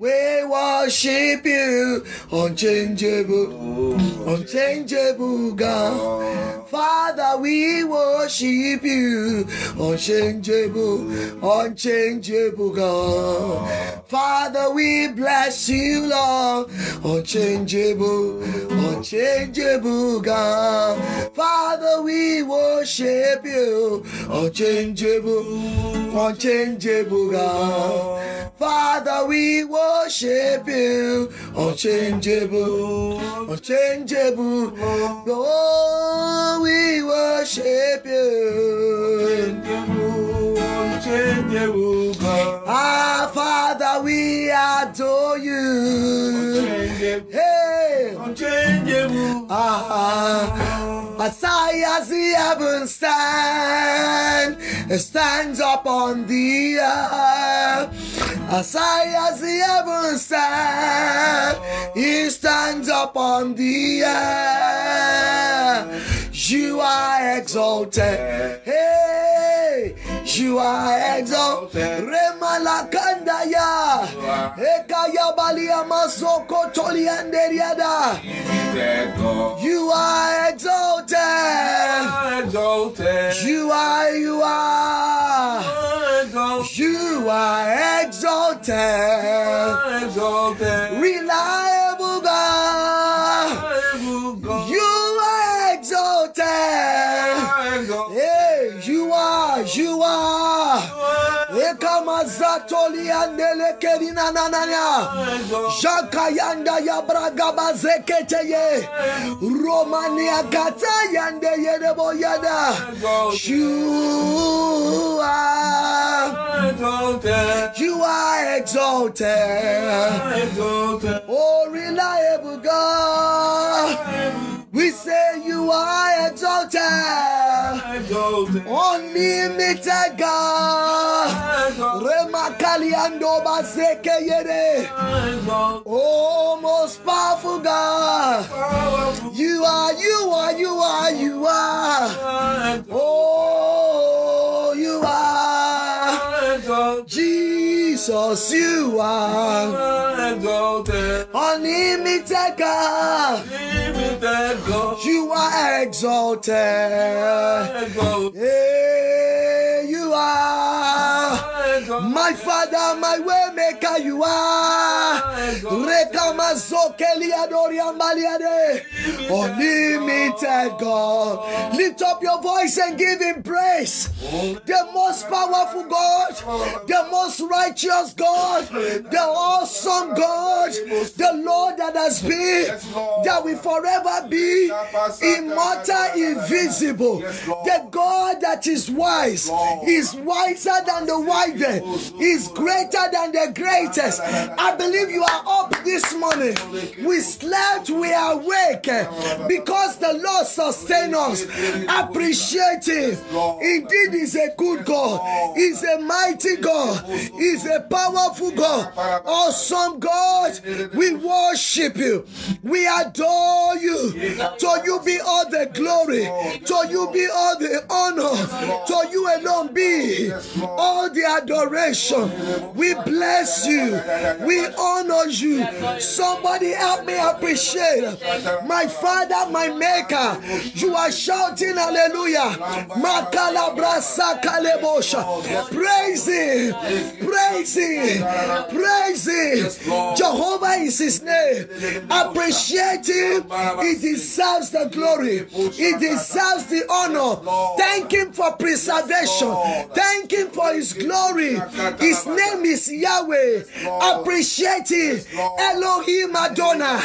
We worship you, unchangeable, oh. unchangeable God. Father, we worship you, unchangeable, unchangeable God. Father, we bless you, Lord, unchangeable, unchangeable God. Father, we worship you, unchangeable, unchangeable God. Father, we worship you, unchangeable, unchangeable. Oh, we worship you. Unchangeable God. Ah, Father, we adore you. Hey, Unchangeable. ah, as high as the heavens stand, stands upon the earth. As high as the heavens stand, he stands upon the earth. You are exalted. Hey, you are exalted. Remalakandaya. Ekaya balia masoko tolianderiada. You are exalted. Exalted. You are, you are. Exalted. Ekamazatoli andele kerina nananya. Jakayanda ya braga bazeketeye. Romania kata yande yerebo yada. You are, Exalted. you are. Exalted. Oh, reliable God. We say you are exalted. Unlimited God. Remakali ando bazeke yere. Oh, most powerful God. You are, you are, you are, you are. Oh, Jesus, you are. Exalted. Unlimited God. You are exalted. You are. Exalted. My Father, my way maker, you are. Unlimited God. Lift up your voice and give him praise. The most powerful God, the most righteous God, the awesome God, the Lord that has been, that will forever be, immortal, invisible. The God that is wise, is wiser than the wisest, is greater than the greatest. I believe you are up this morning. We slept, we are awake eh, because the Lord sustained us. Appreciate Him. Indeed, He's a good God, He's a mighty God, He's a powerful God, awesome God. We worship you, we adore you. To you be all the glory, to you be all the honor, to you alone be all the adoration. We bless you, we honor you. Somebody help me appreciate my Father, my Maker. You are shouting hallelujah. Praise Him, praise Him, praise Him. Jehovah is His name. Appreciate Him. He deserves the glory. He deserves the honor. Thank Him for preservation. Thank Him for His glory. His name is Yahweh. Appreciate Him. Elohim Adonai.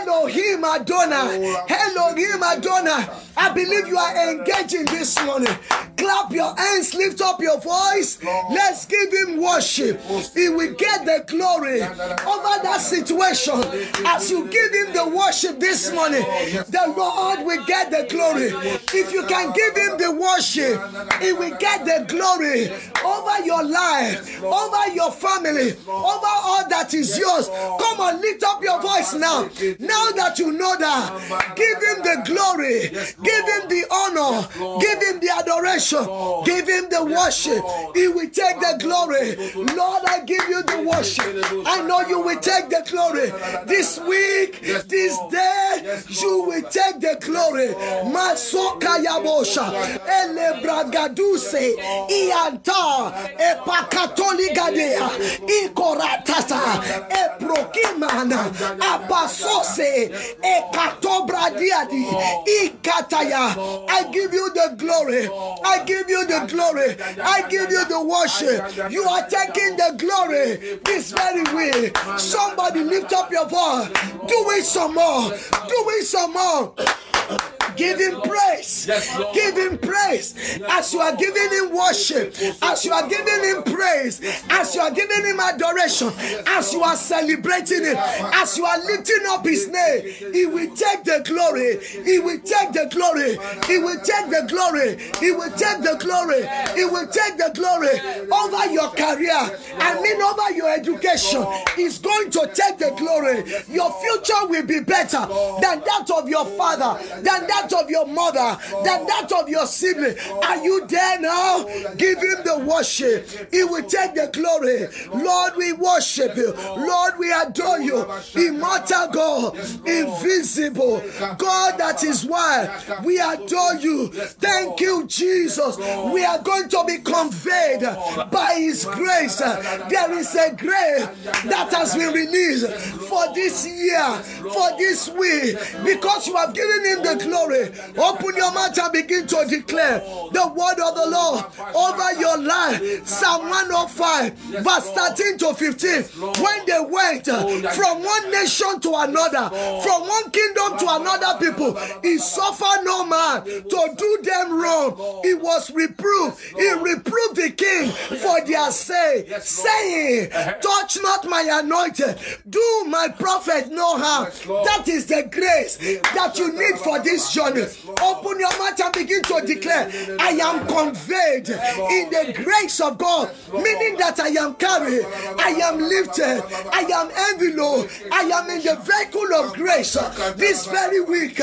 Elohim Adonai. Elohim Adonai. I believe you are engaging this morning. Clap your hands, lift up your voice. Let's give him worship. He will get the glory over that situation. As you give him the worship this morning, the Lord will get the glory. If you can give him the worship, he will get the glory over your life, over your family, over all that is yours. Come on, lift up your voice now. Now that you know that, give him the glory. Give him the honor. Give him the adoration. Give him the worship. He will take the glory. Lord, I give you the worship. I know you will take the glory. This week, this day, you will take the glory. Masoka yabosha. Ianta. Ikoratata. Eprokimana. Abasose. Ekatobradiadi. Ikataya. I give you the glory. I give you the glory. I give you the worship. You are taking the glory this very week. Somebody lift up your voice. Do it some more. Do it some more. Give him praise. Give him praise. As you are giving him worship, as you are giving him praise, as you are giving him adoration, as you are celebrating him, as you are lifting up his name, he will take the glory. He will take the glory. He will take the glory. He will take the glory. He will take the glory over your career. I mean, over your education. He's going to take the glory. Your future will be better than that of your father, than that of your mother, than that of your sibling. Are you there now? Give him the worship. He will take the glory. Lord, we worship you. Lord, we adore you. Immortal God, invisible God that is why we adore you. Thank you, Jesus. We are going to be conveyed by his grace. There is a grace that has been released for this year, for this week, because you have given him the glory. Open your mouth and begin to declare the word of the Lord over your life. Psalm 105, verse 13 to 15. When they went from one nation to another, from one kingdom to another people, he suffered no man to do them wrong. He was reproved. He reproved the king for their sake, saying, Touch not my anointed, do my prophet no harm. That is the grace that you need for this Open your mouth and begin to declare, I am conveyed in the grace of God, meaning that I am carried, I am lifted, I am enveloped, I am in the vehicle of grace this very week,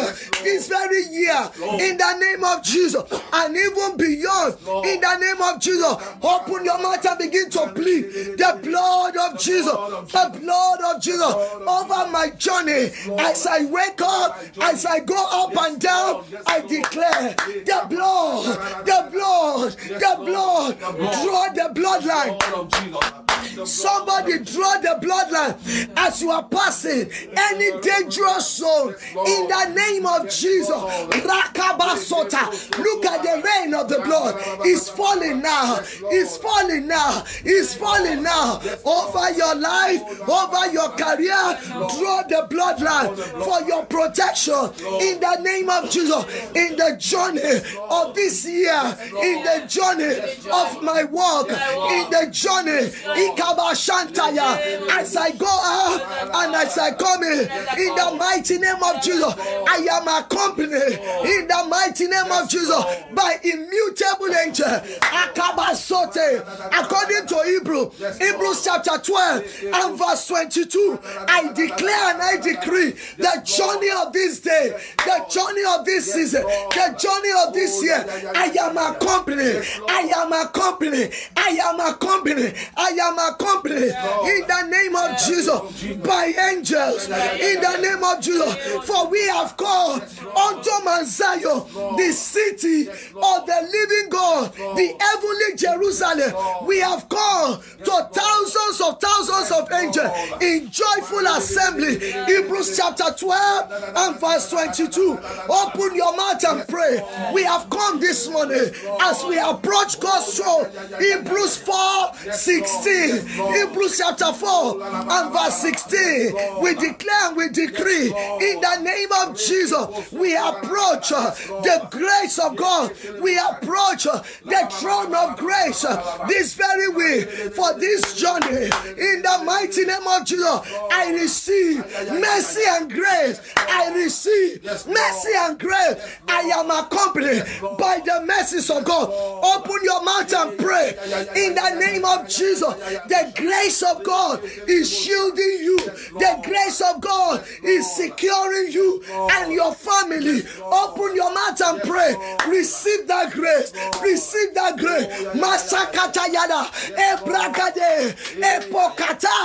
this very year, in the name of Jesus, and even beyond, in the name of Jesus. Open your mouth and begin to plead the blood of Jesus, the blood of Jesus over my journey as I wake up, as I go up and down, I declare the blood, the blood, the blood, draw the bloodline. Somebody draw the bloodline as you are passing any dangerous soul in the name of Jesus. Rakabasota. Look at the rain of the blood. It's falling now. It's falling now. It's falling now. Over your life, over your career, draw the bloodline for your protection in the name of Jesus. In the journey of this year, in the journey of my walk, in the journey, as I go out and as I come in, in the mighty name of Jesus, I am accompanied in the mighty name of Jesus by immutable angel. Akabasote. According to Hebrew, Hebrews chapter 12 and verse 22, I declare and I decree the journey of this day, the journey of this season, the journey of this year, I am accompanied. I am accompanied. I am accompanied. I am accompanied in the name of Jesus by angels. In the name of Jesus, for we have called unto Mount Zion, the city of the living God, the heavenly Jerusalem. We have called to thousands of thousands of angels in joyful assembly. Hebrews chapter 12 and verse 22. Open your mouth and pray. We have come this morning as we approach God's throne. Hebrews 4 16. Hebrews chapter 4 and verse 16. We declare and we decree in the name of Jesus. We approach the grace of God. We approach the throne of grace this very way for this journey in the mighty mighty name of Jesus, I receive mercy and grace. I receive mercy and grace. I am accompanied by the mercies of God. Open your mouth and pray in the name of Jesus. The grace of God is shielding you, the grace of God is securing you and your family. Open your mouth and pray. Receive that grace. Receive that grace. Masakata yada. Ebragade. Epokata.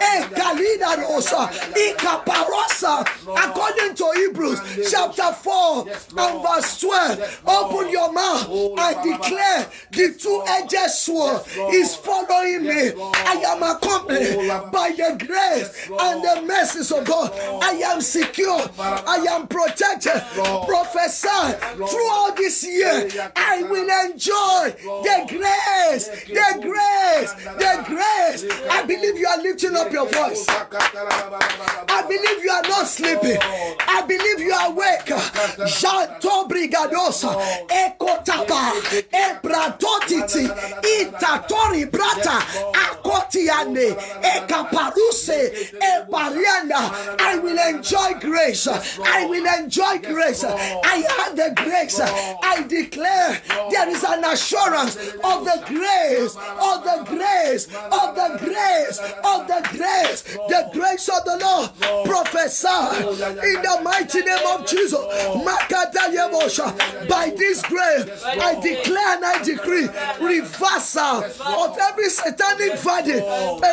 Ekalida rosa. Ikaparosa. According to Hebrews chapter 4 and verse 12. Open your mouth and declare the two-edged sword is following me. I am accompanied by the grace and the mercies of God. I am secure. I am protected. Prophesy throughout this year. I will enjoy the grace, the grace, the grace. I believe you are lifting up your voice. I believe you are not sleeping. I believe you are awake. Brigadosa, ekotaba, ebratotiti, itatori brata, ekaparuse. I will enjoy grace. I will enjoy grace. I have the grace. I declare there is an assurance of the grace, of the grace, of the grace, of the grace, the grace of the Lord. Prophesy in the mighty name of Jesus. By this grace, I declare and I decree reversal of every satanic verdict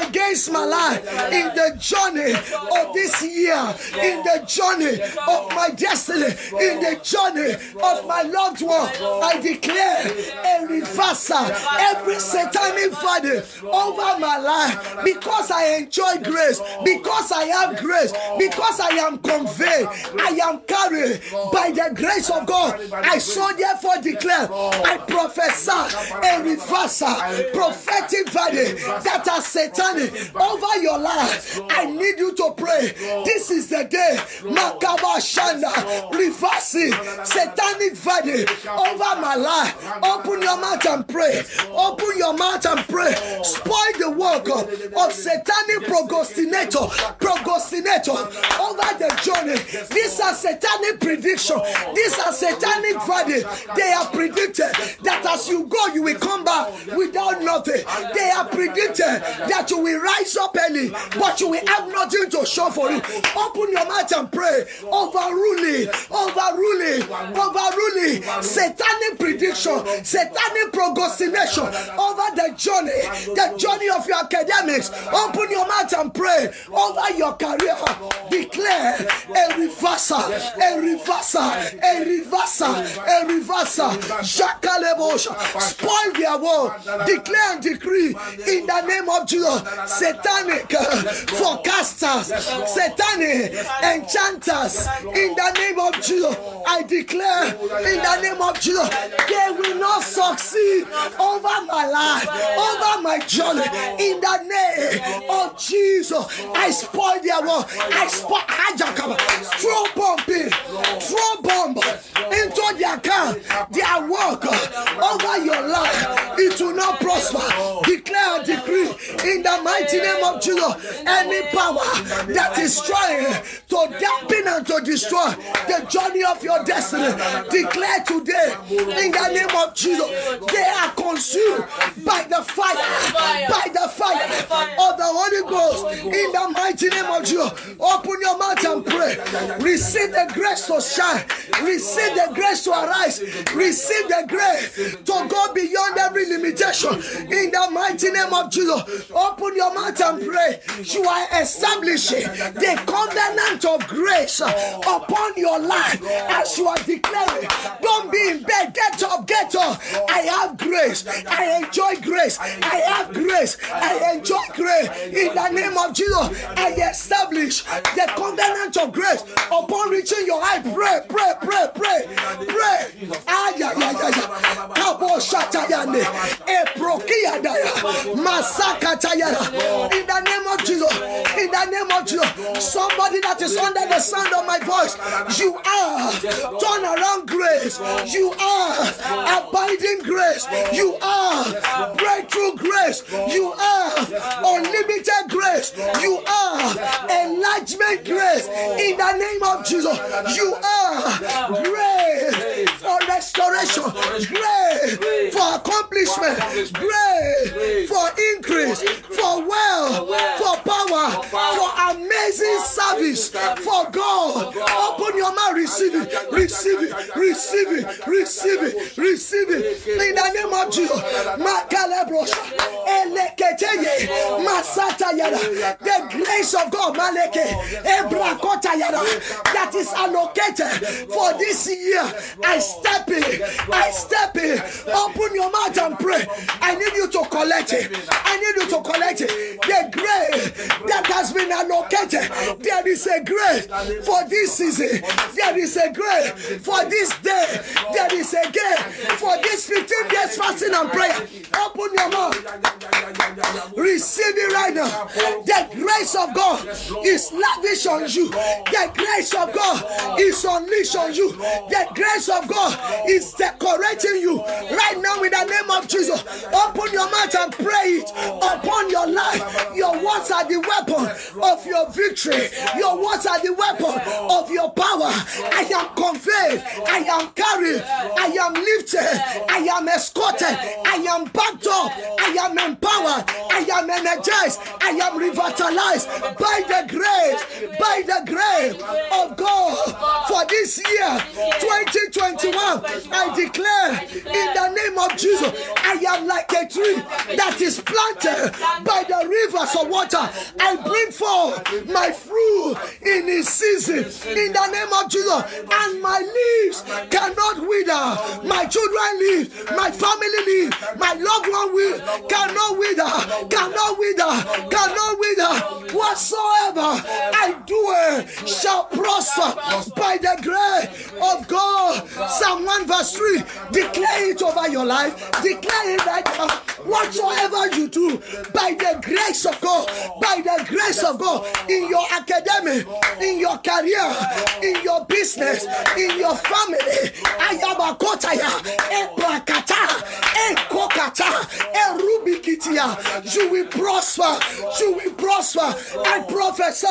against my life in the journey of this year, in the journey of my destiny, in the journey of my loved one. I declare a reversal every satanic verdict over my life because I enjoy grace, because I have grace, because I am conveyed, I am carried by the grace of God. I so therefore declare, I prophesy a reversal, prophetic verdict that are satanic over your life. I need you to pray. This is the day, Makaba Shanda, reversing satanic verdict over my life. Open your mouth and pray. Open your mouth and pray. Spoil the work of, of satanic procrastinator, procrastinator over the journey. These are satanic prediction. These are satanic verdict. They are predicted that as you go, you will come back without nothing. They are predicted Eh, that you will rise up early, but you will have nothing to show for it. Open your mouth and pray. Overruling, overruling, overruling satanic prediction, satanic procrastination over the journey, the journey of your academics. Open your mouth and pray over your career. Declare a reversal, a reversal, a reversal, a reversal. Shakalebosha. Spoil their world. Declare and decree in the name of Jesus. Satanic uh, forecasters, satanic enchanters. In the name of Jesus, I declare in the name of Jesus, they will not succeed over my life, over my journey. In the name of Jesus, I spoil their world. I spoil hijack, throw bomb, throw bomb into their camp, their work over your life. It will not prosper. Declare a decree in the mighty name of Jesus. Any power that is trying to dampen and to destroy the journey of your destiny, declare today in the name of Jesus. They are consumed by the fire, by the fire of the Holy Ghost in the mighty name of Jesus. Open your mouth and pray. Receive the grace to shine. Receive the grace to arise. Receive the grace to go beyond every limitation in the mighty name of Jesus. Open your mouth and pray. You are establishing the covenant of grace upon your life as you are declaring. Don't be in bed. Get up, get up. I have grace. I enjoy grace. I have grace. I enjoy grace. In the name of Jesus, I establish the covenant of grace upon reaching your eye. Pray, pray, pray, pray, pray. Ay, ay, ay, ay. Kabo Eprokiyadaya. Masakatayana. In the name of Jesus. In the the name of Jesus. Somebody that is under the sound of my voice, you are turn around grace. You are abiding grace. You are breakthrough grace. You are unlimited grace. You are enlargement grace. In the name of Jesus, you are grace for restoration, grace for accomplishment, grace for increase, for wealth, for power, for amazing service, for God. Open your mouth, receive it, receive it, receive it, receive it, receive it. In the name of Jesus, Makalebrosa, Eleketeye, Masata Yada, the grace of God, Maleke, Ebrakota Yada, that is allocated for this year. I step in, I step in. Open your mouth and pray. I need you to collect it. I need you to collect it. The grace that has been allocated. Uh, there is a grace for this season. There is a grace for this day. There is a grace for this 15 days fasting and prayer. Open your mouth. Receive it right now. The grace of God is lavish on you. The grace of God is unleashed on you. The grace of God is decorating you right now in the name of Jesus. Open your mouth and pray it upon your life. Your words are the weapon of your victory. Your words are the weapon of your power. I am conveyed. I am carried. I am lifted. I am escorted. I am backed up. I am empowered. I am energized. I am revitalized by the grace, by the grace of God for this year 2021. I declare in the name of Jesus, I am like a tree that is planted by the rivers of water. I bring forth my fruit in its season in the name of Jesus, and my leaves cannot wither. My children live, my family live, my loved one will cannot wither, cannot wither, cannot wither. Whatsoever I do eh, shall prosper by the grace of God. Psalm 1 verse 3 declare it over your life, declare it right now. Whatsoever you do by the grace of God, by the grace of God in your academy, in your career, in your business, in your family. Ayabakotaya, Ebrakata, Ekokata, Erubikitia. You will prosper. You will prosper. I prophesy.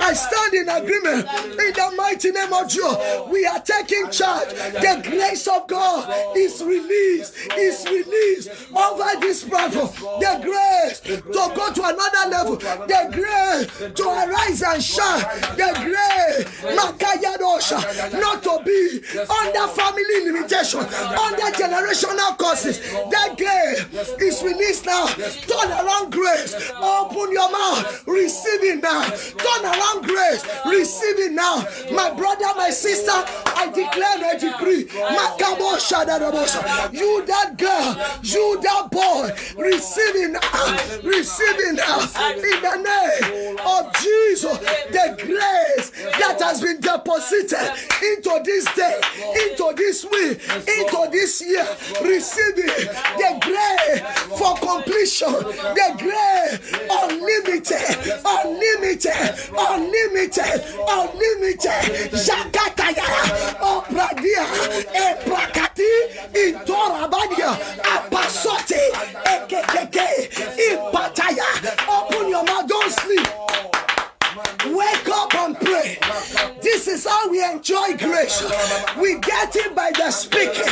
I stand in agreement in the mighty name of Jesus. We are taking charge. The grace of God is released. Is released over this platform. The grace to go to another level. The grace to arise and shine. The grace, Makayadosha, not to be under family limitation, under generational causes. That grace is released now. Turn around grace. Open your mouth. Receive it now. Turn around grace. Receive it now. My brother, my sister, I declare I decree. Makabo Shadarabosa. You that girl, you that boy, receiving it now. In the name of Jesus, the grace that has been deposited into this day, into this week, into this year, receive it. The grace for completion, the grace unlimited, unlimited, unlimited, unlimited. Jakataya, Obradia, Eprakati, Intorabadia, Apasote, Ekekeke, Impataya. Open your mouth, don't sleep. Wake up and pray. This is how we enjoy grace. We get it by the speaking.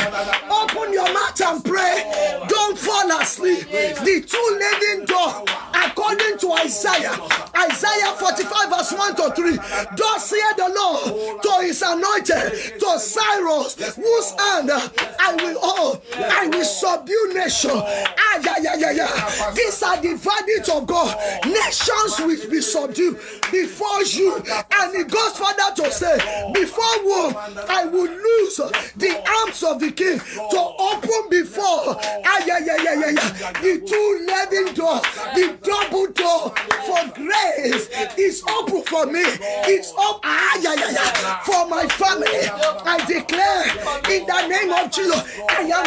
Open your mouth and pray. Don't fall asleep. The two living door, according to Isaiah, Isaiah 45, verse 1 to 3. Thus saith the Lord to his anointed, to Cyrus, whose hand I will hold. I subdue nation. Ah, yeah, yeah, yeah, yeah. These are the verdicts of God. Nations will be subdued before you. And it goes further to say, before war, I will lose the arms of the king to open before. Ah, yeah, yeah, yeah, yeah, yeah. The two living door, the double door for grace is open for me. It's up, ah, yeah, yeah, yeah, for my family. I declare in the name of Jesus, I am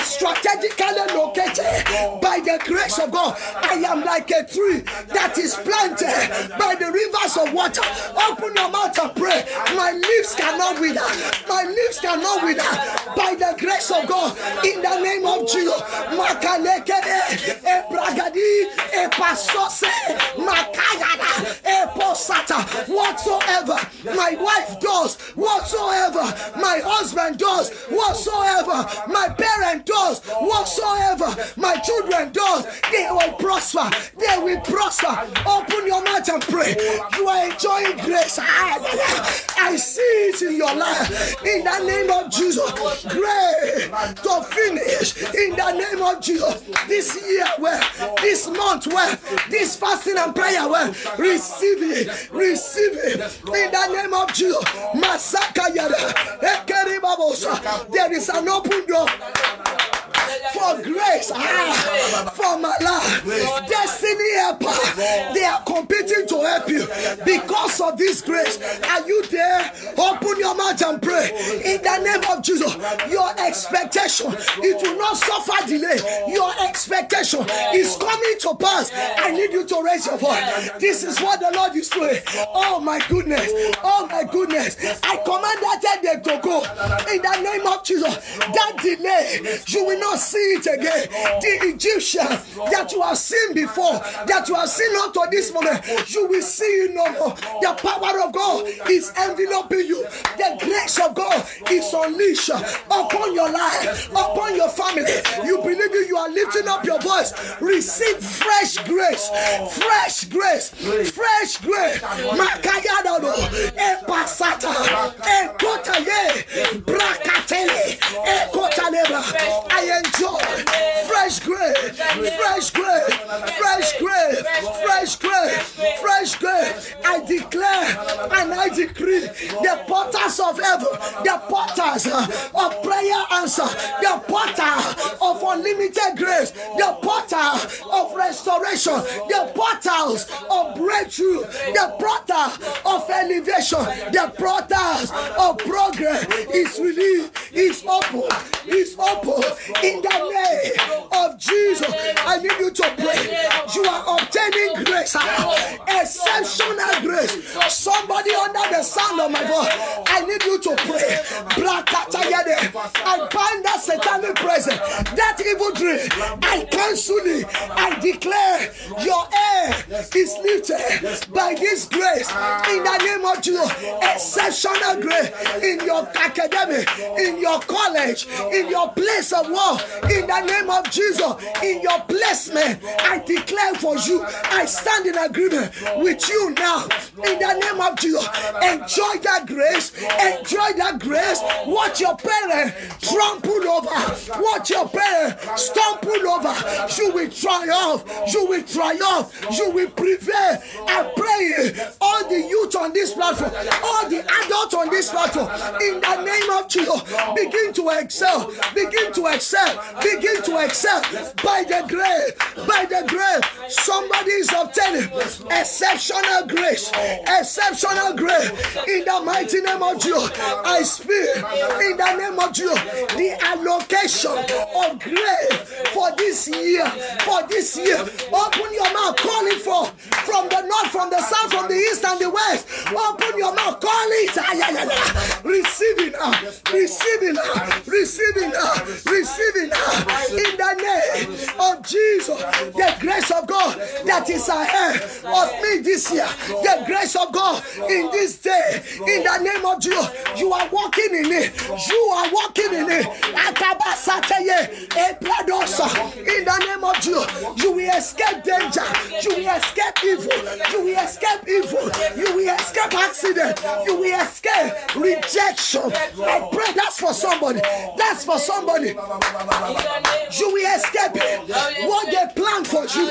strategically located by the grace of God. I am like a tree that is planted by the rivers of water. Open your mouth and pray. My lips cannot wither. My lips cannot wither. By the grace of God, in the name of Jesus. Makalekere, Ebragadi, Epasose, Makayada, Eposata. Whatsoever my wife does, whatsoever my husband does, whatsoever my parent does, whatsoever my children does, they will prosper. They will prosper. Open your mouth and pray. You are enjoying grace. I see it in your life. In the name of Jesus. Grace to finish. In the name of Jesus. This year well, this month well, this fasting and prayer where, receive it. Receive it. In the name of Jesus. Masaka yada. There is an open door for grace, ah, life, destiny helper. They are competing to help you because of this grace. Are you there? Open your mouth and pray in the name of Jesus. Your expectation, it will not suffer delay. Your expectation is coming to pass. I need you to raise your voice. This is what the Lord is doing. Oh my goodness. Oh my goodness. I command that headache to go in the name of Jesus. That delay, you will not see it again. The Egyptian that you have seen before, that you have seen up to this moment, you will see no more. The power of God is enveloping you. The grace of God is unleashed upon your life, upon your family. You believe it, you are lifting up your voice. Receive fresh grace, fresh grace, fresh grace. Makayadado, Epasata, Ekotaye, Brakatele, Ekotalebra. I enjoy fresh grace, fresh grace, fresh grace, fresh grace, fresh grace. I declare and I decree the portals of heaven, the portals uh, of prayer answer, the portal of unlimited grace, the portal of restoration, the portals of breakthrough, the portal of elevation, the portals of progress is released, is open, is open in the name of Jesus. I need you to pray. You are obtaining grace, exceptional grace. Somebody under the sound of my voice, I need you to pray. I bind that satanic presence, that evil dream. I cancel it. I declare your air is lifted by this grace in the name of Jesus. Exceptional grace in your academy, in your college, in your place of work, in the name of Jesus, in your placement. I declare for you, I stand in agreement with you now in the name of Jesus. Enjoy that grace, enjoy that grace. Watch your parents trample over, watch your parents stumble over. You will triumph, you will triumph, you will prevail. I pray all the youth on this platform, all the adults on this platform, in the name of Jesus, begin to excel, begin to excel, begin to excel by the grace, by the grace. Somebody is obtaining exceptional grace, exceptional grace in the mighty name of Jesus. I speak in the name of Jesus the allocation of grace for this year, for this year. Open your mouth, call it for from the north, from the south, from the east and the west. Open your mouth, call it. Now, now, receiving now, receiving now. In the name of Jesus, the grace of God that is ahead of me this year, the grace of God in this day, in the name of Jesus, you are walking in it. You are walking in it. In the name of Jesus, you will escape danger. You will escape evil. You will escape evil. You will escape accident. You will escape rejection. I pray that's for somebody. That's for somebody. You will escape what they plan for you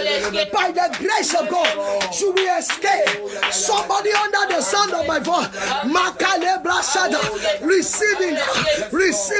by the grace of God. You will escape. Somebody under the sound of my voice.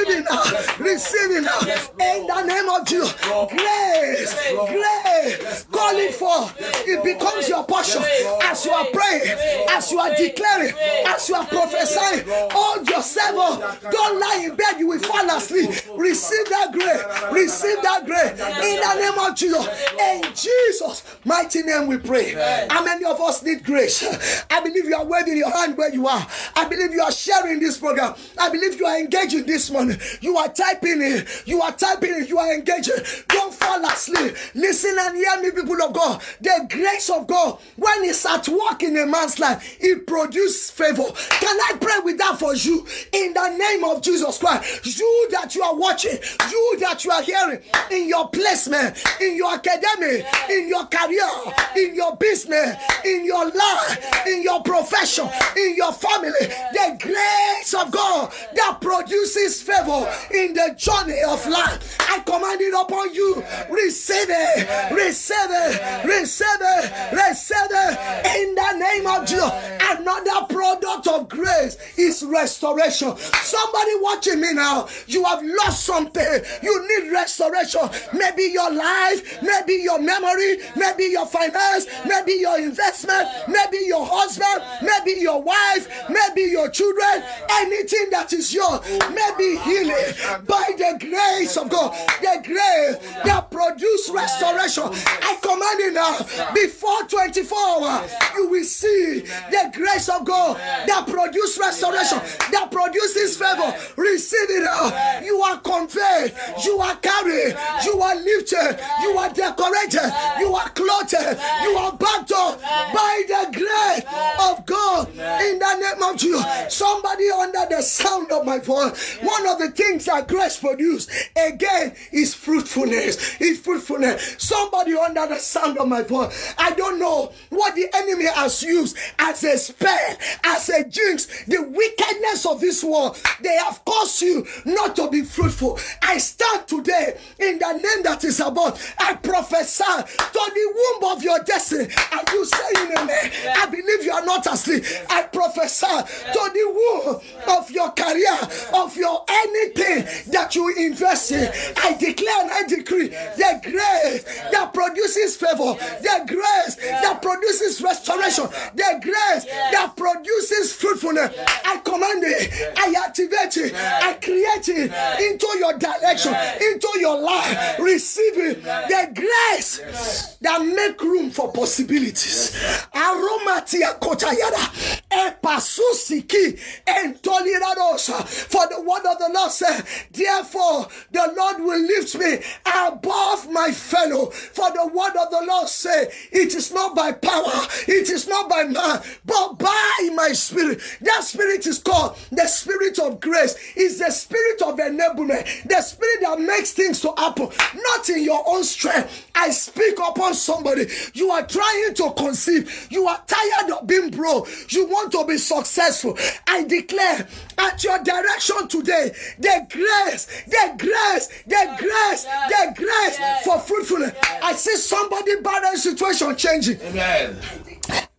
It now. Receive it now. In the name of Jesus. Grace. Grace. Call it for. It becomes your portion as you are praying, as you are declaring, as you are prophesying. Hold yourself up. Don't lie in bed. You will fall asleep. Receive that grace. Receive that grace. In the name of Jesus. In Jesus' mighty name we pray. How many of us need grace? I believe you are waving your hand where you are. I believe you are sharing this program. I believe you are engaging this morning. You are typing it. You are typing in. You are engaging. Don't fall asleep. Listen and hear me, people of God. The grace of God, when it's at work in a man's life, it produces favor. Can I pray with that for you? In the name of Jesus Christ. You that you are watching, you that you are hearing, in your placement, in your academy, in your career, in your business, in your life, in your profession, in your family, the grace of God that produces favor in the journey of life. I command it upon you. Receive it, receive it, receive it, receive it in the name of Jesus. Another product of grace is restoration. Somebody watching me now, you have lost something, you need restoration. Maybe your life, maybe your memory, maybe your finance, maybe your investment, maybe your husband, maybe your wife, maybe your children, anything that is yours, maybe healing by the grace of God, the grace that produce restoration. I command you now, before 24 hours, you will see the grace of God that produce restoration, that produces favor. Receive it now. You are conveyed, you are carried, you are lifted, you are decorated, you are clothed, you are backed up by the grace of God in the name of Jesus. Somebody under the sound of my voice, one of the things that grace produce again is fruitfulness. Is fruitfulness. Somebody under the sound of my voice, I don't know what the enemy has used as a spell, as a jinx, the wickedness of this world. They have caused you not to be fruitful. I stand today in the name that is above. I prophesy to the womb of your destiny. And you say in amen. I believe you are not asleep. I prophesy to the womb of your career, of your anything that you invest in. I declare and I decree the grace that produces favor, the grace that produces restoration, the grace that produces fruitfulness. I command it, I activate it, I create it into your direction, into your life. Receive it. The grace that make room for possibilities. Aromatia kotayada. Epasusiki entoliradosa. For the word of the Lord said, Therefore, the Lord will lift me above my fellow. For the word of the Lord say, It is not by power, it is not by man, but by my spirit. That spirit is called the spirit of grace. It's the spirit of enablement, the spirit that makes things to happen, not in your own strength. I speak upon somebody. You are trying to conceive, you are tired of being broke, you want to be successful. I declare at your direction today the grace, the grace, the grace, the grace for fruitfulness. I see somebody barren situation changing. Amen.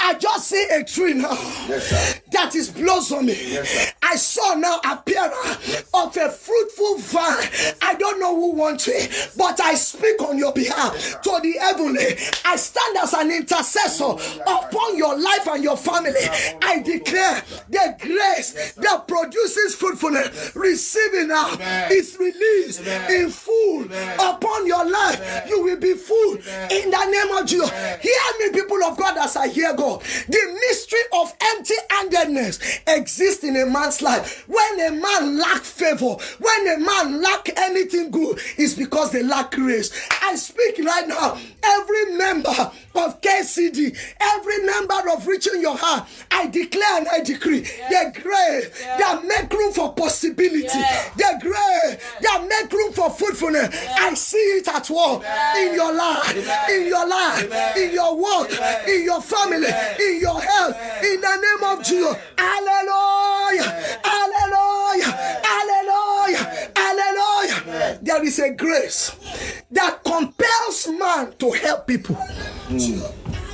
I just see a tree now Yes, that is blossoming. sir. I saw now appearance of a fruitful vine. I don't know who wants it, but I speak on your behalf to the heavenly. I stand as an intercessor upon your life and your family. I declare the grace that produces fruitfulness, receiving now is released in full upon your life. You will be full in the name of Jesus. Hear me, people of God, as I hear God. The mystery of empty handedness exists in a man's life. When a man lack favor, when a man lack anything good, it's because they lack grace. I speak right now, every member of KCD, every member of Reaching Your Heart, I declare and I decree the grace that make room for possibility, Yeah. the grace that make room for fruitfulness. I see it at work in your life, in your life, in your work, in your family, in your health, in the name of Jesus. Hallelujah! Hallelujah! Hallelujah! Hallelujah! There is a grace that compels man to help people. Mm.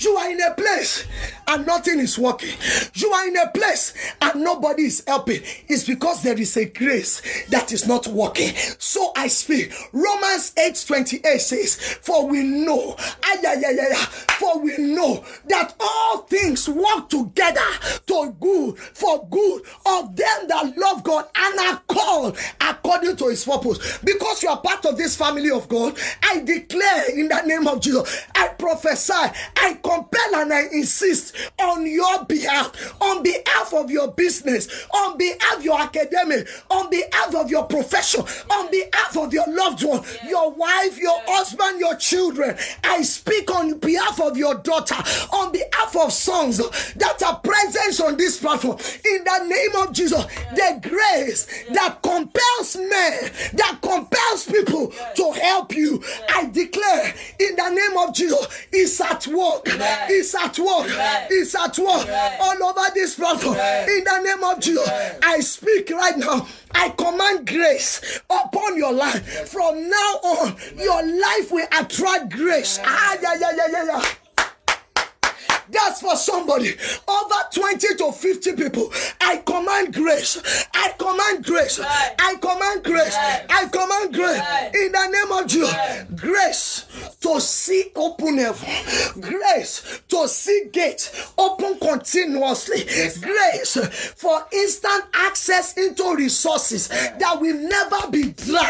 You are in a place and nothing is working. You are in a place and nobody is helping. It's because there is a grace that is not working. So I speak. Romans 8 28 says, For we know, ah, ay, for we know that all things work together to good for good of them that love God and are called according to his purpose. Because you are part of this family of God, I declare in the name of Jesus, I prophesy, I compel and I insist on your behalf, on behalf of your business, on behalf of your academic, on behalf of your profession, on behalf of your loved one, your wife, your husband, your children. I speak on behalf of your daughter, on behalf of sons that are present on this platform. In the name of Jesus, the grace that compels men, that compels people to help you, I declare in the name of Jesus, is at work. Is at work. Is at work all over this platform. In the name of Jesus, I speak right now. I command grace upon your life. From now on, your life will attract grace. Ah, yeah, yeah, yeah, yeah, yeah. That's for somebody. Over 20 to 50 people. I command grace. I command grace. I command grace. I command grace. In the name of Jesus. Grace to see open heaven. Grace to see gate open continuously. Grace for instant access into resources that will never be dry.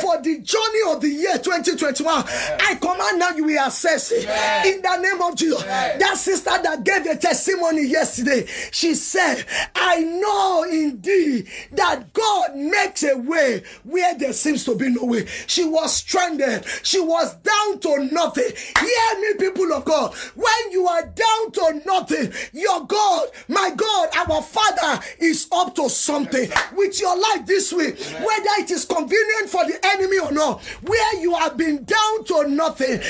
For the journey of the year 2021, I command now you will access it. In the name of Jesus. That sister that gave a testimony yesterday, she said, I know indeed that God makes a way where there seems to be no way. She was stranded. She was down to nothing. Hear me, people of God. When you are down to nothing, your God, my God, our Father is up to something with your life this week, whether it is convenient for the enemy or not, where you have been down to nothing.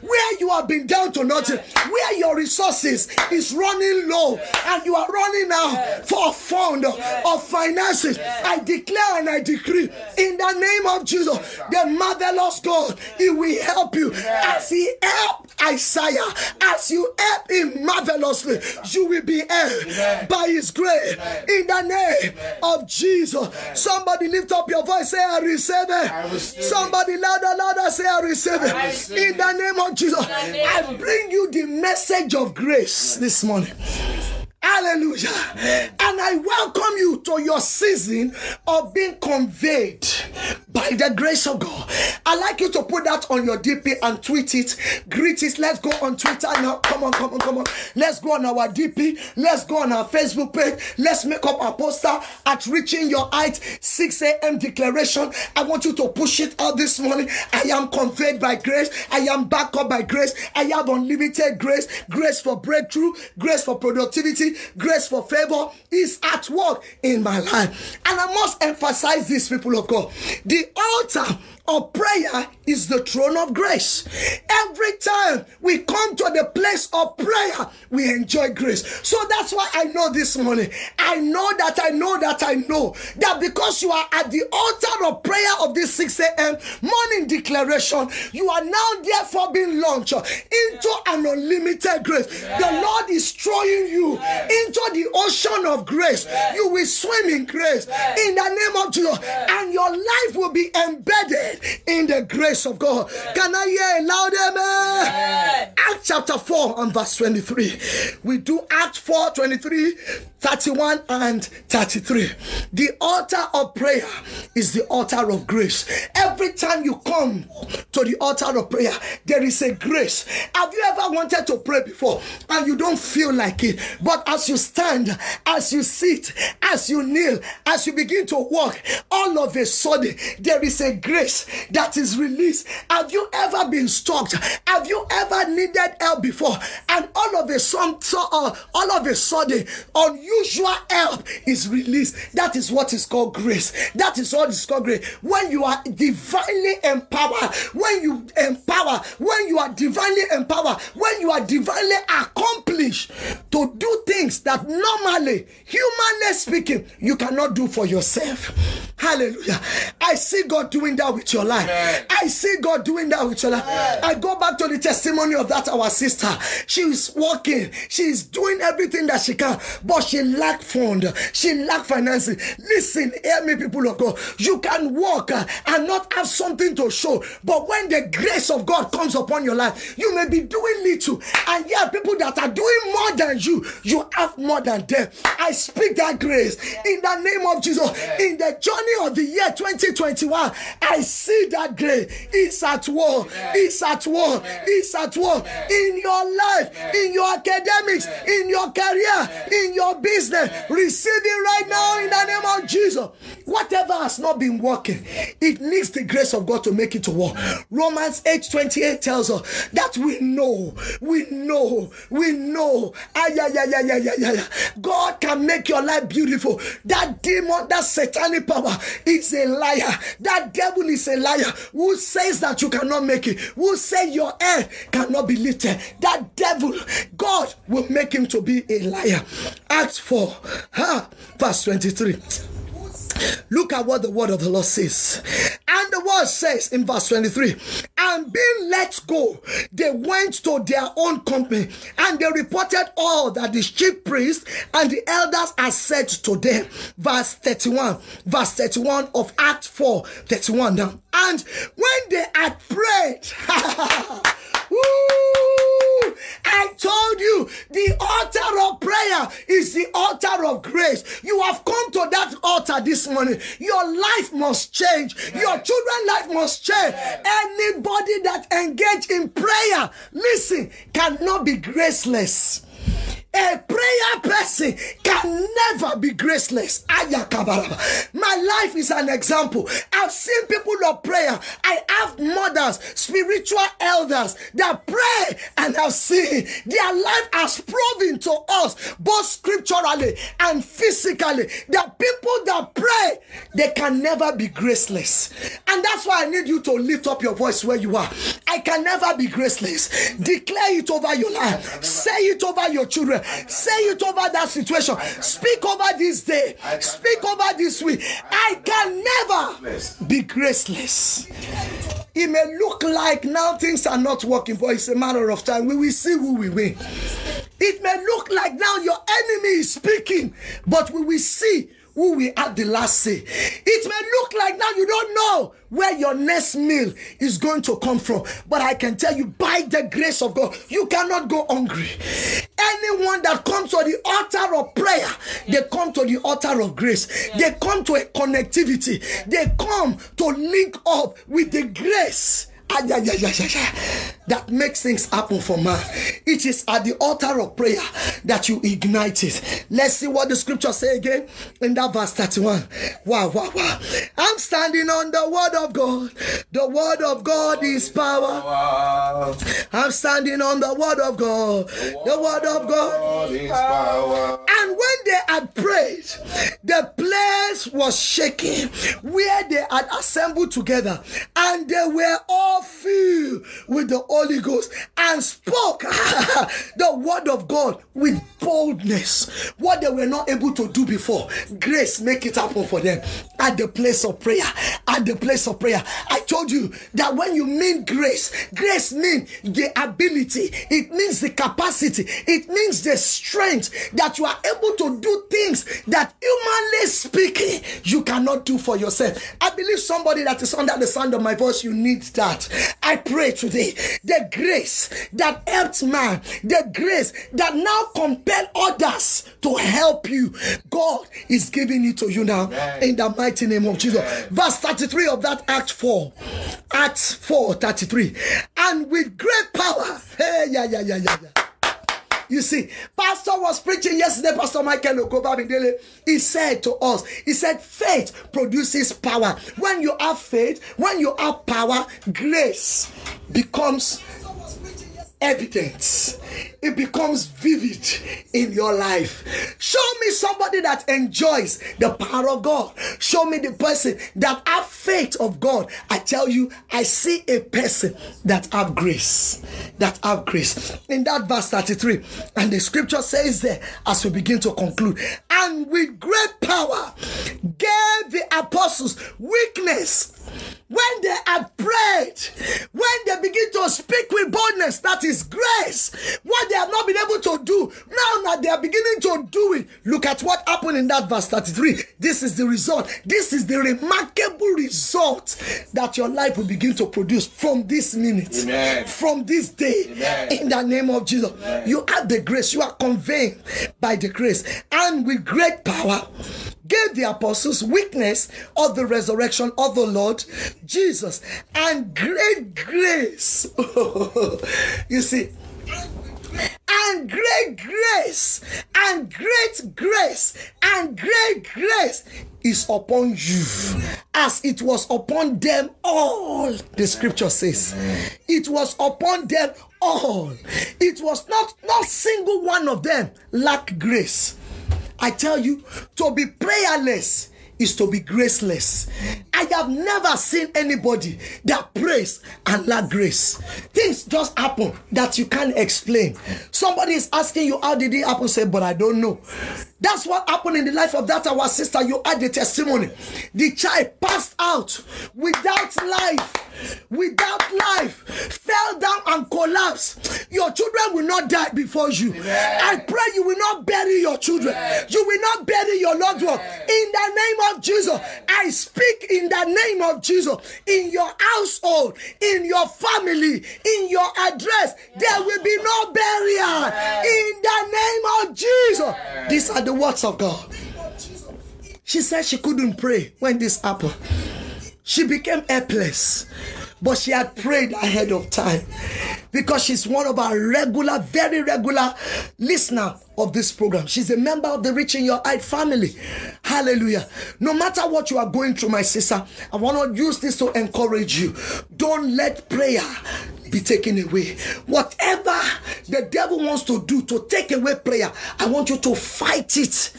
Where you have been down to nothing, where your resources is running low and you are running out for fund of finances. I declare and I decree in the name of Jesus, the marvelous God, He will help you. As He helped Isaiah, as you help Him marvelously, you will be helped by His grace. In the name of Jesus. Somebody lift up your voice, say, I receive it. Somebody louder, louder, say, I receive it. In the name of Jesus, I bring you the message of grace this morning. Hallelujah. And I welcome you to your season of being conveyed by the grace of God. I'd like you to put that on your DP and tweet it. Greet it. Let's go on Twitter now. Come on, come on, come on. Let's go on our DP. Let's go on our Facebook page. Let's make up a poster at Reaching Your Height 6 a.m. declaration. I want you to push it out this morning. I am conveyed by grace. I am backed up by grace. I have unlimited grace. Grace for breakthrough. Grace for productivity. Grace for favor is at work in my life. And I must emphasize this, people of God. The altar of prayer is the throne of grace. Every time we come to the place of prayer, we enjoy grace. So that's why I know this morning. I know that I know that I know that because you are at the altar of prayer of this 6 a.m. morning declaration, you are now therefore being launched into an unlimited grace. The Lord is throwing you into the ocean of grace. You will swim in grace in the name of Jesus, and your life will be embedded in the grace of God. Can I hear a loud amen? Act chapter 4 and verse 23. We do Act 4 23, 31, and 33. The altar of prayer is the altar of grace. Every time you come to the altar of prayer, there is a grace. Have you ever wanted to pray before and you don't feel like it? But as you stand, as you sit, as you kneel, as you begin to walk, all of a sudden there is a grace that is released. Have you ever been stalked? Have you ever needed help before? And all of a sudden, uh, all of a sudden, unusual help is released. That is what is called grace. That is what is called grace. When you are divinely empowered, when you empower, when you are divinely empowered, when you are divinely accomplished to do things that normally, humanly speaking, you cannot do for yourself. Hallelujah. I see God doing that with your life. Amen. I see God doing that with your life. I go back to the testimony of that our sister. She is working. She is doing everything that she can, but she lack fund. She lack financing. Listen, hear me, people of God. You can work uh, and not have something to show, but when the grace of God comes upon your life, you may be doing little, and yet people that are doing more than you, you have more than them. I speak that grace in the name of Jesus. In the journey of the year 2021, I see that grace. It's at work. It's at work. It's at work in your life, in your academics, in your career, in your business. Receive it right now in the name of Jesus. Has not been working, it needs the grace of God to make it to work. Romans 8 28 tells us that we know, we know, we know. God can make your life beautiful. That demon, that satanic power is a liar. That devil is a liar who says that you cannot make it, who say your head cannot be lifted. That devil, God will make him to be a liar. Acts 4, ha, verse 23. Look at what the word of the Lord says. And the word says in verse 23 and being let go, they went to their own company and they reported all that the chief priests and the elders had said to them. Verse 31, verse 31 of Act 4 31 now. And when they had prayed! I told you the altar of prayer is the altar of grace. You have come to that altar this morning. Your life must change. Your children's life must change. Anybody that engage in prayer, listen, cannot be graceless. A prayer person can never be graceless. My life is an example. I've seen people of prayer. I have mothers, spiritual elders that pray and have seen their life has proven to us, both scripturally and physically, that people that pray, they can never be graceless. And that's why I need you to lift up your voice where you are. I can never be graceless. Declare it over your life. Say it over your children. Say it over that situation. Speak over this day. Speak over this week. I can never be graceless. It may look like now things are not working, but it's a matter of time. We will see who we win. It may look like now your enemy is speaking, but we will see who will have the last say. It may look like now you don't know where your next meal is going to come from, but I can tell you by the grace of God, you cannot go hungry. Anyone that comes to the altar of prayer, they come to the altar of grace. They come to a connectivity. They come to link up with the grace That makes things happen for man. It is at the altar of prayer that you ignite it. Let's see what the scripture say again in that verse 31. Wow, wow, wow. I'm standing on the word of God. The word of God is power. I'm standing on the word of God. The word of. God is power. And when they had prayed, the place was shaking where they had assembled together, and they were all filled with the Holy Ghost and spoke the word of God with boldness. What they were not able to do before, grace make it happen for them at the place of prayer. At the place of prayer, I told you that when you mean grace, grace means the ability, it means the capacity, it means the strength that you are able to do things that humanly speaking you cannot do for yourself. I believe somebody that is under the sound of my voice, you need that. I pray today the grace that helped man, the grace that now compel others to help you. God is giving it to you now Amen. in the mighty name of Jesus. Verse 33 of that Act 4. Acts 4 33. And with great power. Hey, yeah, yeah, yeah, yeah, yeah. You see, Pastor was preaching yesterday, Pastor Michael Okobabidele. He said to us, he said, faith produces power. When you have faith, when you have power, grace becomes evident. It becomes vivid in your life. Show me somebody that enjoys the power of God. Show me the person that have faith of God. I tell you, I see a person that have grace. That have grace. In that verse 33, and the scripture says there as we begin to conclude, and with great power gave the apostles weakness when they had prayed, when they begin to speak with boldness, that is grace. What they have not been able to do, now that they are beginning to do it. Look at what happened in that verse 33. This is the result. This is the remarkable result that your life will begin to produce from this minute, Amen. from this day, Amen. in the name of Jesus. You have the grace, you are conveyed by the grace, and with great power gave the apostles witness of the resurrection of the Lord Jesus and great grace. you see, and great grace, and great grace, and great grace is upon you as it was upon them all. The scripture says it was upon them all. It was not not single one of them lack grace. I tell you, to be prayerless is to be graceless. I have never seen anybody that prays and lack grace. Things just happen that you can't explain. Somebody is asking you, How did it happen? Say, but I don't know. That's what happened in the life of that our sister. You had the testimony. The child passed out without life, without life, fell down and collapsed. Your children will not die before you. I pray you will not bury your children. You will not bury your loved one. In the name of Jesus, I speak in the name of Jesus. In your household, in your family, in your address, there will be no barrier. In the name of Jesus. These are the words of God. She said she couldn't pray when this happened. She became helpless, but she had prayed ahead of time because she's one of our regular, very regular listener of this program. She's a member of the Reaching Your Height family. Hallelujah. No matter what you are going through, my sister, I want to use this to encourage you. Don't let prayer be taken away. Whatever the devil wants to do to take away prayer, I want you to fight it.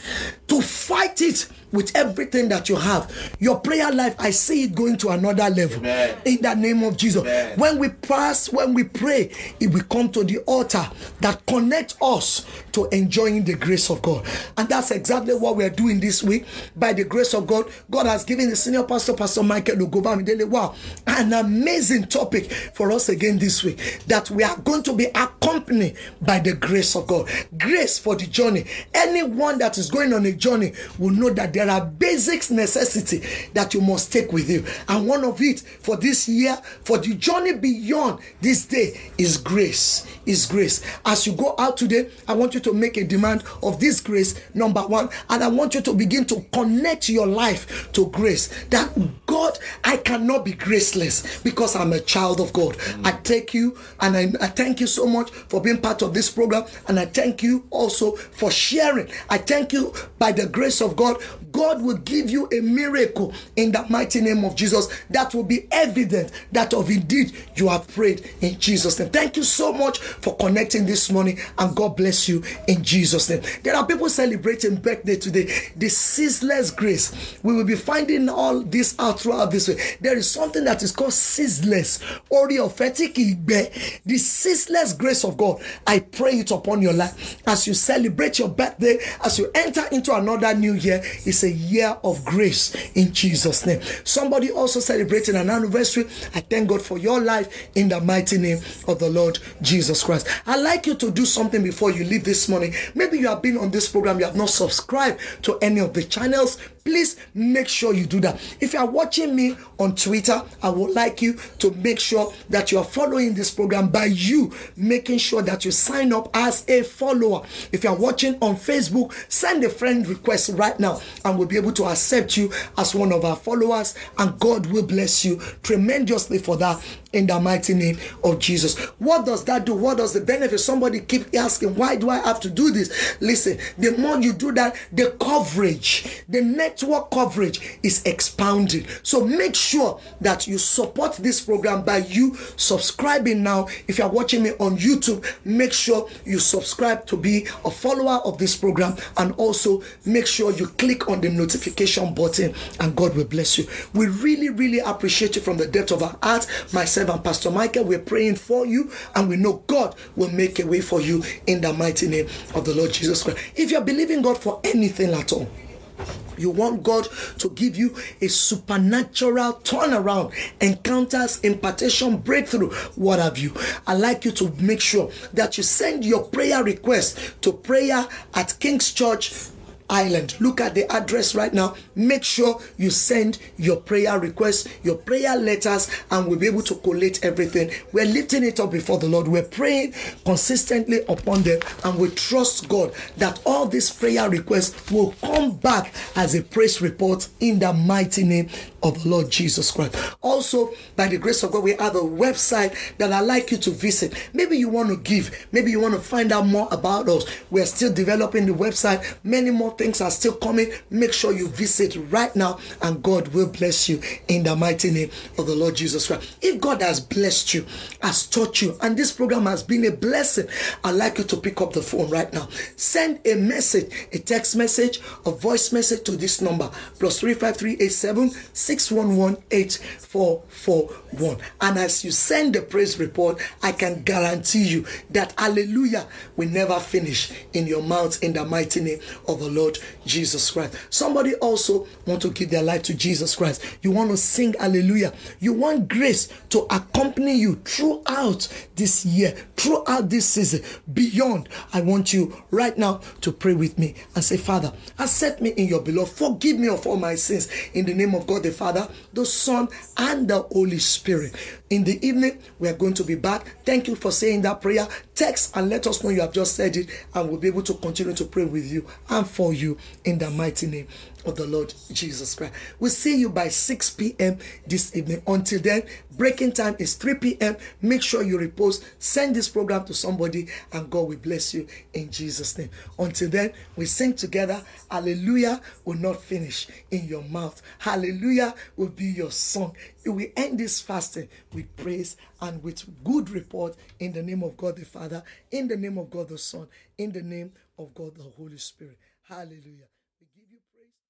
To fight it with everything that you have. Your prayer life, I see it going to another level. Amen. In the name of Jesus. Amen. When we pass, when we pray, it will come to the altar that connects us to enjoying the grace of God. And that's exactly what we're doing this week. By the grace of God, God has given the senior pastor, Pastor Michael Lugobamidele, wow, an amazing topic for us again this week. That we are going to be accompanied by the grace of God. Grace for the journey. Anyone that is going on a journey will know that there are basics necessity that you must take with you. And one of it for this year, for the journey beyond this day, is grace. Is grace. As you go out today, I want you to make a demand of this grace, number one. And I want you to begin to connect your life to grace. That God, I cannot be graceless because I'm a child of God. I thank you and I, I thank you so much for being part of this program. And I thank you also for sharing. I thank you by the grace of God. God will give you a miracle in the mighty name of Jesus that will be evident that of indeed you have prayed in Jesus' name. Thank you so much for connecting this morning and God bless you in Jesus' name. There are people celebrating birthday today. The ceaseless grace. We will be finding all this out throughout this way. There is something that is called ceaseless. Oriopetic The ceaseless grace of God. I pray it upon your life as you celebrate your birthday, as you enter into another new year. It's a year of grace in Jesus' name. Somebody also celebrating an anniversary. I thank God for your life in the mighty name of the Lord Jesus Christ. I'd like you to do something before you leave this morning. Maybe you have been on this program, you have not subscribed to any of the channels. Please make sure you do that. If you are watching me on Twitter, I would like you to make sure that you are following this program by you making sure that you sign up as a follower. If you are watching on Facebook, send a friend request right now and we'll be able to accept you as one of our followers. And God will bless you tremendously for that in the mighty name of Jesus. What does that do? What does the benefit? Somebody keep asking, why do I have to do this? Listen, the more you do that, the coverage, the network coverage is expounded. So make sure that you support this program by you subscribing now. If you're watching me on YouTube, make sure you subscribe to be a follower of this program and also make sure you click on the notification button and God will bless you. We really, really appreciate you from the depth of our heart. Myself and Pastor Michael, we're praying for you and we know God will make a way for you in the mighty name of the Lord Jesus Christ. If you're believing God for anything at all, you want God to give you a supernatural turnaround, encounters, impartation, breakthrough, what have you. I'd like you to make sure that you send your prayer request to prayer at King's Church Ireland. Look at the address right now. Make sure you send your prayer requests, your prayer letters, and we'll be able to collate everything. We're lifting it up before the Lord. We're praying consistently upon them, and we trust God that all these prayer requests will come back as a praise report in the mighty name of the Lord Jesus Christ. Also, by the grace of God, we have a website that I'd like you to visit. Maybe you want to give, maybe you want to find out more about us. We're still developing the website, many more things are still coming. Make sure you visit right now, and God will bless you in the mighty name of the Lord Jesus Christ. If God has blessed you, has taught you, and this program has been a blessing, I'd like you to pick up the phone right now. Send a message, a text message, a voice message to this number plus 35387 6118441. And as you send the praise report, I can guarantee you that hallelujah will never finish in your mouth in the mighty name of the Lord Jesus Christ. Somebody also want to give their life to Jesus Christ. You want to sing hallelujah. You want grace to accompany you throughout this year, throughout this season, beyond. I want you right now to pray with me and say, Father, accept me in your beloved. Forgive me of all my sins in the name of God the Father, the Son, and the Holy Spirit. In the evening, we are going to be back. Thank you for saying that prayer. Text and let us know you have just said it, and we'll be able to continue to pray with you and for you in the mighty name of the Lord Jesus Christ. We'll see you by 6 p.m. this evening. Until then, breaking time is 3 p.m. Make sure you repost, send this program to somebody, and God will bless you in Jesus' name. Until then, we sing together. Hallelujah will not finish in your mouth. Hallelujah will be your song. We end this fasting with praise and with good report in the name of God the Father, in the name of God the Son, in the name of God the Holy Spirit. Hallelujah.